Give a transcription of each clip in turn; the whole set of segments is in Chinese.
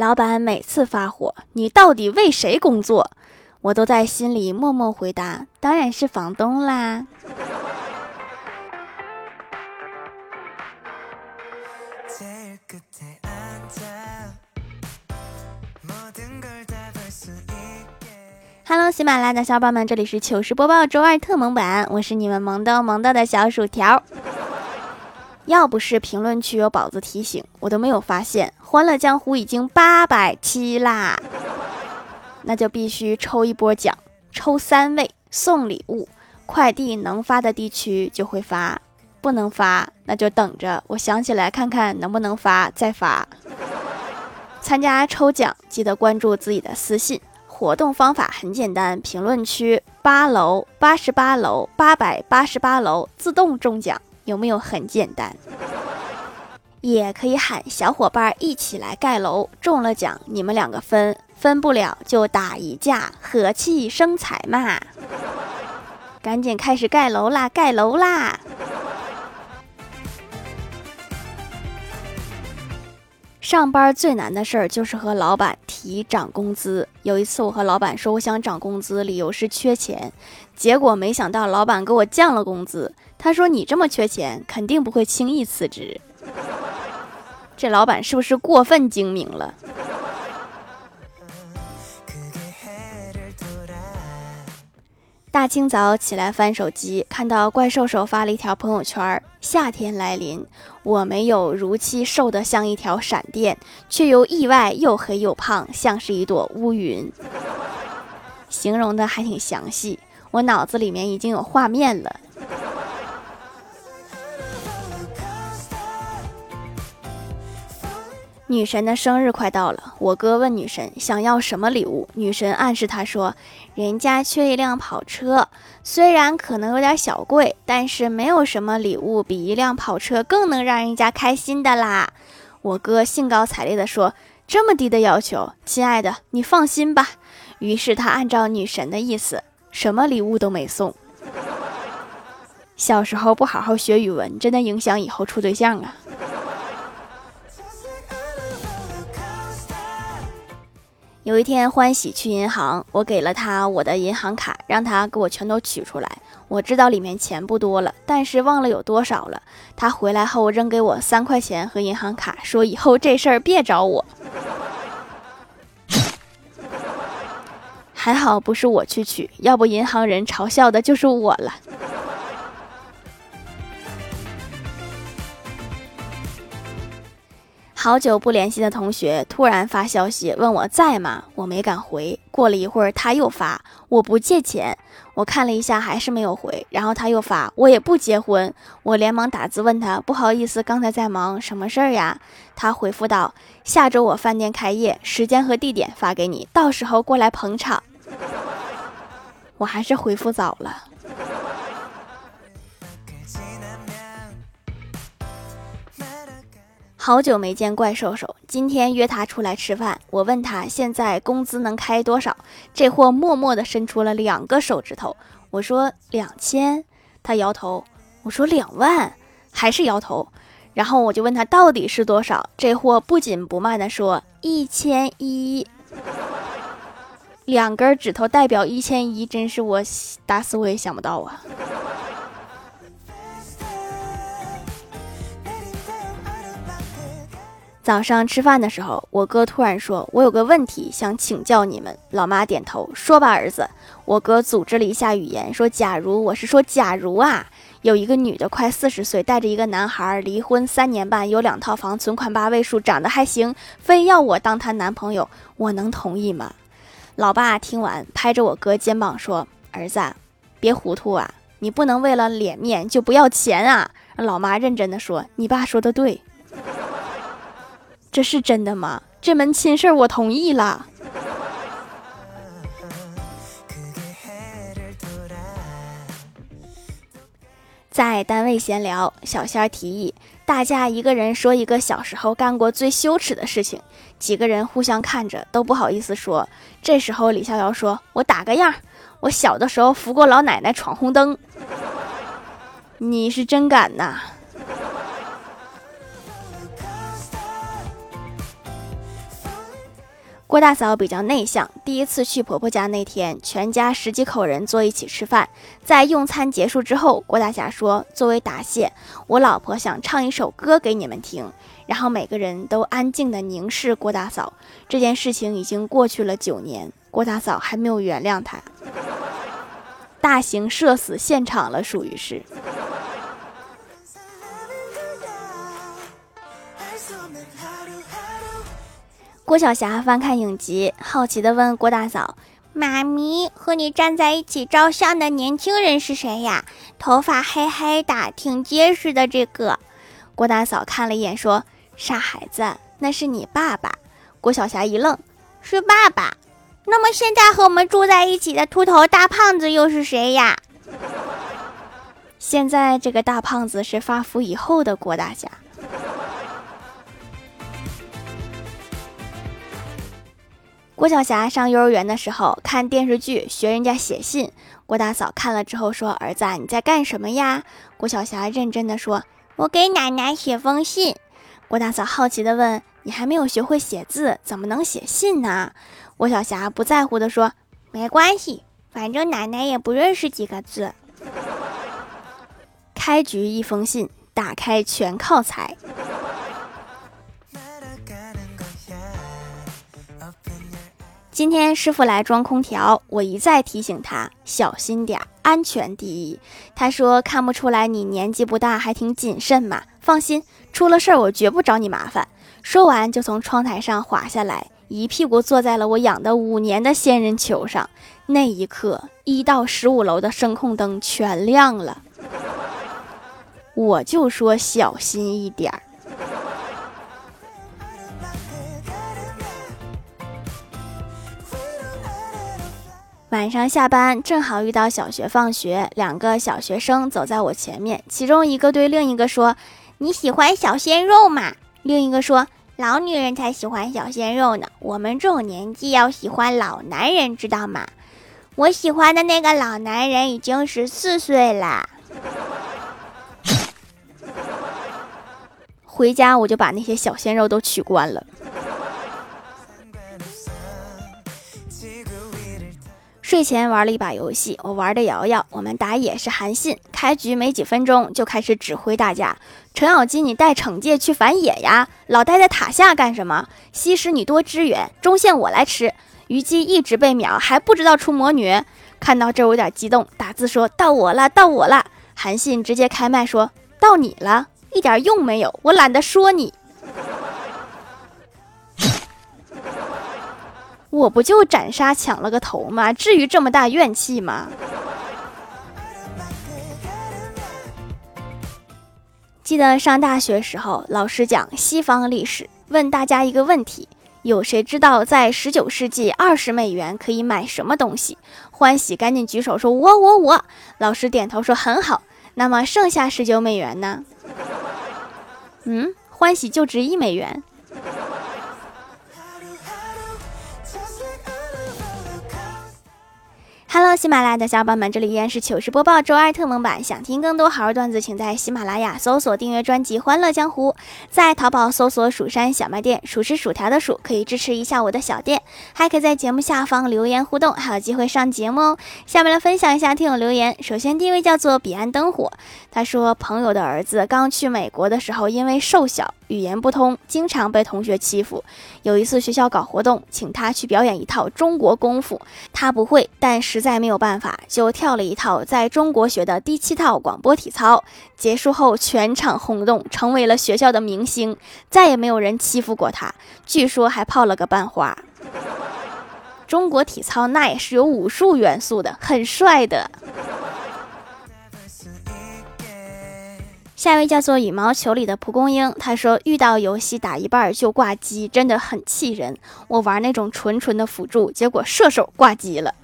老板每次发火，你到底为谁工作？我都在心里默默回答，当然是房东啦。Hello，喜马拉雅的小伙伴们，这里是糗事播报周二特萌版，我是你们萌豆萌豆的小薯条。要不是评论区有宝子提醒，我都没有发现《欢乐江湖》已经八百期啦。那就必须抽一波奖，抽三位送礼物，快递能发的地区就会发，不能发那就等着，我想起来看看能不能发再发。参加抽奖记得关注自己的私信。活动方法很简单，评论区八楼八十八楼八百八十八楼自动中奖，有没有很简单？也可以喊小伙伴一起来盖楼，中了奖你们两个分，分不了就打一架，和气生财嘛！赶紧开始盖楼啦，盖楼啦！上班最难的事儿就是和老板提涨工资。有一次，我和老板说我想涨工资，理由是缺钱。结果没想到老板给我降了工资。他说：“你这么缺钱，肯定不会轻易辞职。”这老板是不是过分精明了？大清早起来翻手机，看到怪兽手发了一条朋友圈：“夏天来临，我没有如期瘦得像一条闪电，却又意外又黑又胖，像是一朵乌云。”形容的还挺详细，我脑子里面已经有画面了。女神的生日快到了，我哥问女神想要什么礼物，女神暗示他说，人家缺一辆跑车，虽然可能有点小贵，但是没有什么礼物比一辆跑车更能让人家开心的啦。我哥兴高采烈地说，这么低的要求，亲爱的你放心吧。于是他按照女神的意思，什么礼物都没送。小时候不好好学语文，真的影响以后处对象啊。有一天，欢喜去银行，我给了他我的银行卡，让他给我全都取出来。我知道里面钱不多了，但是忘了有多少了。他回来后扔给我三块钱和银行卡，说以后这事儿别找我。还好不是我去取，要不银行人嘲笑的就是我了。好久不联系的同学突然发消息问我在吗？我没敢回。过了一会儿，他又发我不借钱。我看了一下，还是没有回。然后他又发我也不结婚。我连忙打字问他不好意思，刚才在忙，什么事儿呀？他回复道下周我饭店开业，时间和地点发给你，到时候过来捧场。我还是回复早了。好久没见怪兽兽，今天约他出来吃饭。我问他现在工资能开多少，这货默默地伸出了两个手指头。我说两千，他摇头。我说两万，还是摇头。然后我就问他到底是多少，这货不紧不慢地说一千一。两根指头代表一千一，真是我打死我也想不到啊。早上吃饭的时候，我哥突然说：“我有个问题想请教你们。”老妈点头说：“吧，儿子。”我哥组织了一下语言说：“假如我是说，假如啊，有一个女的快四十岁，带着一个男孩，离婚三年半，有两套房，存款八位数，长得还行，非要我当她男朋友，我能同意吗？”老爸听完，拍着我哥肩膀说：“儿子，别糊涂啊，你不能为了脸面就不要钱啊。”老妈认真的说：“你爸说的对。”这是真的吗？这门亲事我同意了。在单位闲聊，小仙儿提议大家一个人说一个小时候干过最羞耻的事情，几个人互相看着都不好意思说。这时候李逍遥说：“我打个样，我小的时候扶过老奶奶闯红灯。”你是真敢呐！郭大嫂比较内向，第一次去婆婆家那天，全家十几口人坐一起吃饭。在用餐结束之后，郭大侠说：“作为答谢，我老婆想唱一首歌给你们听。”然后每个人都安静地凝视郭大嫂。这件事情已经过去了九年，郭大嫂还没有原谅他，大型社死现场了，属于是。郭晓霞翻看影集，好奇地问郭大嫂：“妈咪，和你站在一起照相的年轻人是谁呀？头发黑黑的，挺结实的。”这个，郭大嫂看了一眼，说：“傻孩子，那是你爸爸。”郭晓霞一愣：“是爸爸？那么现在和我们住在一起的秃头大胖子又是谁呀？” 现在这个大胖子是发福以后的郭大侠。郭晓霞上幼儿园的时候看电视剧，学人家写信。郭大嫂看了之后说：“儿子，你在干什么呀？”郭晓霞认真的说：“我给奶奶写封信。”郭大嫂好奇的问：“你还没有学会写字，怎么能写信呢？”郭晓霞不在乎的说：“没关系，反正奶奶也不认识几个字。”开局一封信，打开全靠猜。今天师傅来装空调，我一再提醒他小心点儿，安全第一。他说看不出来你年纪不大，还挺谨慎嘛。放心，出了事儿我绝不找你麻烦。说完就从窗台上滑下来，一屁股坐在了我养的五年的仙人球上。那一刻，一到十五楼的声控灯全亮了。我就说小心一点儿。晚上下班正好遇到小学放学，两个小学生走在我前面，其中一个对另一个说：“你喜欢小鲜肉吗？”另一个说：“老女人才喜欢小鲜肉呢，我们这种年纪要喜欢老男人，知道吗？”我喜欢的那个老男人已经十四岁了。回家我就把那些小鲜肉都取关了。睡前玩了一把游戏，我玩的瑶瑶，我们打野是韩信。开局没几分钟就开始指挥大家：程咬金，你带惩戒去反野呀！老待在塔下干什么？西施，你多支援，中线我来吃。虞姬一直被秒，还不知道出魔女。看到这我有点激动，打字说到我了，到我了。韩信直接开麦说到你了，一点用没有，我懒得说你。我不就斩杀抢了个头吗？至于这么大怨气吗？记得上大学时候，老师讲西方历史，问大家一个问题：有谁知道在十九世纪二十美元可以买什么东西？欢喜赶紧举手说：“我我我。”老师点头说：“很好。”那么剩下十九美元呢？嗯，欢喜就值一美元。Hello，喜马拉雅的小伙伴们，这里依然是糗事播报周二特蒙版。想听更多好玩段子，请在喜马拉雅搜索订阅专辑《欢乐江湖》，在淘宝搜索“蜀山小卖店”，数是薯条的数，可以支持一下我的小店，还可以在节目下方留言互动，还有机会上节目哦。下面来分享一下听友留言。首先第一位叫做彼岸灯火，他说朋友的儿子刚去美国的时候，因为瘦小。语言不通，经常被同学欺负。有一次学校搞活动，请他去表演一套中国功夫，他不会，但实在没有办法，就跳了一套在中国学的第七套广播体操。结束后，全场轰动，成为了学校的明星，再也没有人欺负过他。据说还泡了个班花。中国体操那也是有武术元素的，很帅的。下一位叫做羽毛球里的蒲公英，他说遇到游戏打一半就挂机，真的很气人。我玩那种纯纯的辅助，结果射手挂机了。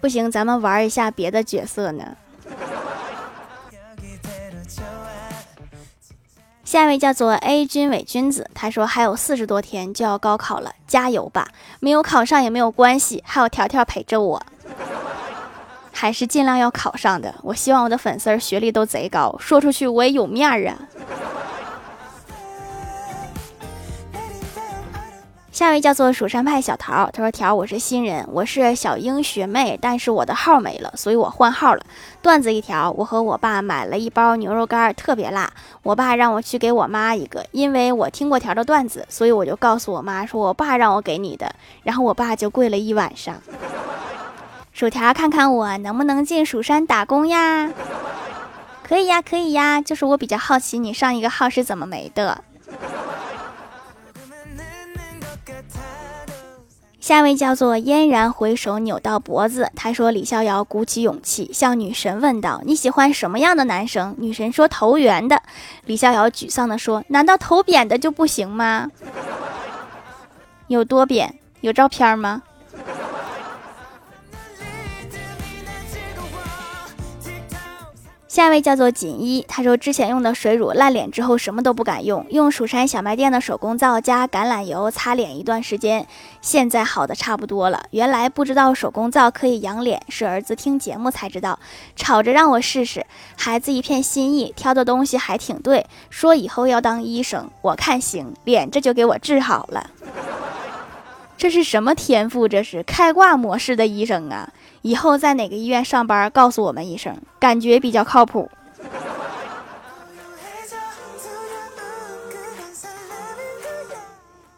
不行，咱们玩一下别的角色呢。下一位叫做 A 君伪君子，他说还有四十多天就要高考了，加油吧！没有考上也没有关系，还有条条陪着我。还是尽量要考上的。我希望我的粉丝儿学历都贼高，说出去我也有面儿啊。下一位叫做蜀山派小桃，他说：“条，我是新人，我是小英学妹，但是我的号没了，所以我换号了。段子一条，我和我爸买了一包牛肉干，特别辣，我爸让我去给我妈一个，因为我听过条的段子，所以我就告诉我妈说，我爸让我给你的，然后我爸就跪了一晚上。薯条，看看我能不能进蜀山打工呀？可以呀，可以呀，就是我比较好奇你上一个号是怎么没的。”下一位叫做嫣然回首扭到脖子，他说：“李逍遥鼓起勇气向女神问道：‘你喜欢什么样的男生？’女神说：‘头圆的。’李逍遥沮丧地说：‘难道头扁的就不行吗？有多扁？有照片吗？’”下一位叫做锦衣，他说之前用的水乳烂脸之后什么都不敢用，用蜀山小卖店的手工皂加橄榄油擦脸一段时间，现在好的差不多了。原来不知道手工皂可以养脸，是儿子听节目才知道，吵着让我试试。孩子一片心意，挑的东西还挺对，说以后要当医生，我看行，脸这就给我治好了。这是什么天赋？这是开挂模式的医生啊！以后在哪个医院上班，告诉我们一声，感觉比较靠谱。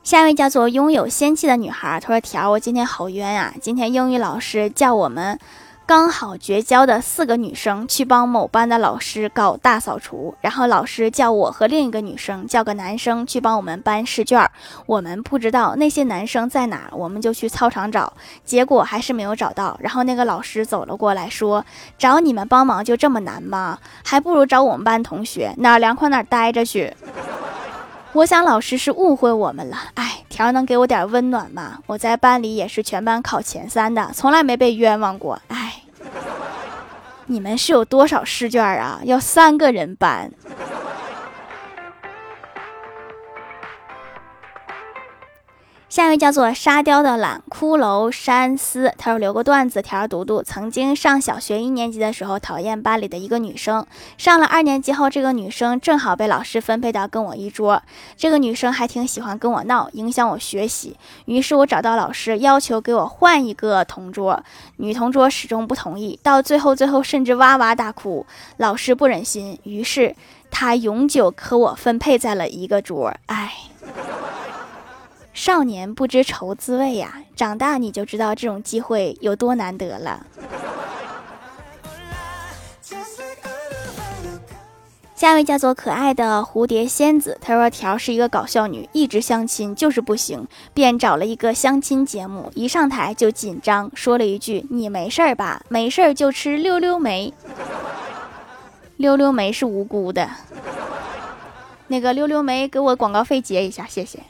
下一位叫做拥有仙气的女孩，她说：“条，我今天好冤啊！今天英语老师叫我们。”刚好绝交的四个女生去帮某班的老师搞大扫除，然后老师叫我和另一个女生叫个男生去帮我们班试卷。我们不知道那些男生在哪，我们就去操场找，结果还是没有找到。然后那个老师走了过来，说：“找你们帮忙就这么难吗？还不如找我们班同学，哪凉快哪待着去。”我想老师是误会我们了。哎，条能给我点温暖吗？我在班里也是全班考前三的，从来没被冤枉过。哎。你们是有多少试卷啊？要三个人搬。下一位叫做沙雕的懒骷髅山思，他说留个段子条读读。曾经上小学一年级的时候，讨厌班里的一个女生。上了二年级后，这个女生正好被老师分配到跟我一桌。这个女生还挺喜欢跟我闹，影响我学习。于是我找到老师，要求给我换一个同桌。女同桌始终不同意，到最后，最后甚至哇哇大哭。老师不忍心，于是他永久和我分配在了一个桌。唉。少年不知愁滋味呀，长大你就知道这种机会有多难得了。下一位叫做可爱的蝴蝶仙子，她说条是一个搞笑女，一直相亲就是不行，便找了一个相亲节目，一上台就紧张，说了一句：“你没事吧？没事就吃溜溜梅。”溜溜梅是无辜的，那个溜溜梅给我广告费结一下，谢谢。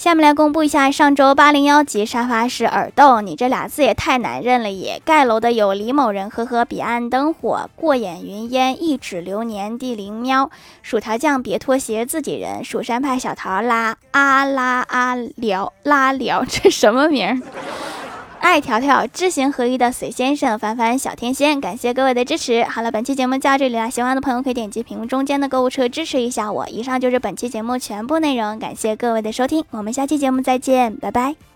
下面来公布一下上周八零幺级沙发是耳豆，你这俩字也太难认了也。盖楼的有李某人，呵呵，彼岸灯火，过眼云烟，一指流年，地灵喵，薯条酱，别拖鞋，自己人，蜀山派小桃拉阿拉阿聊拉聊，这什么名儿？爱条条知行合一的随先生，凡凡小天仙，感谢各位的支持。好了，本期节目就到这里了，喜欢的朋友可以点击屏幕中间的购物车支持一下我。以上就是本期节目全部内容，感谢各位的收听，我们下期节目再见，拜拜。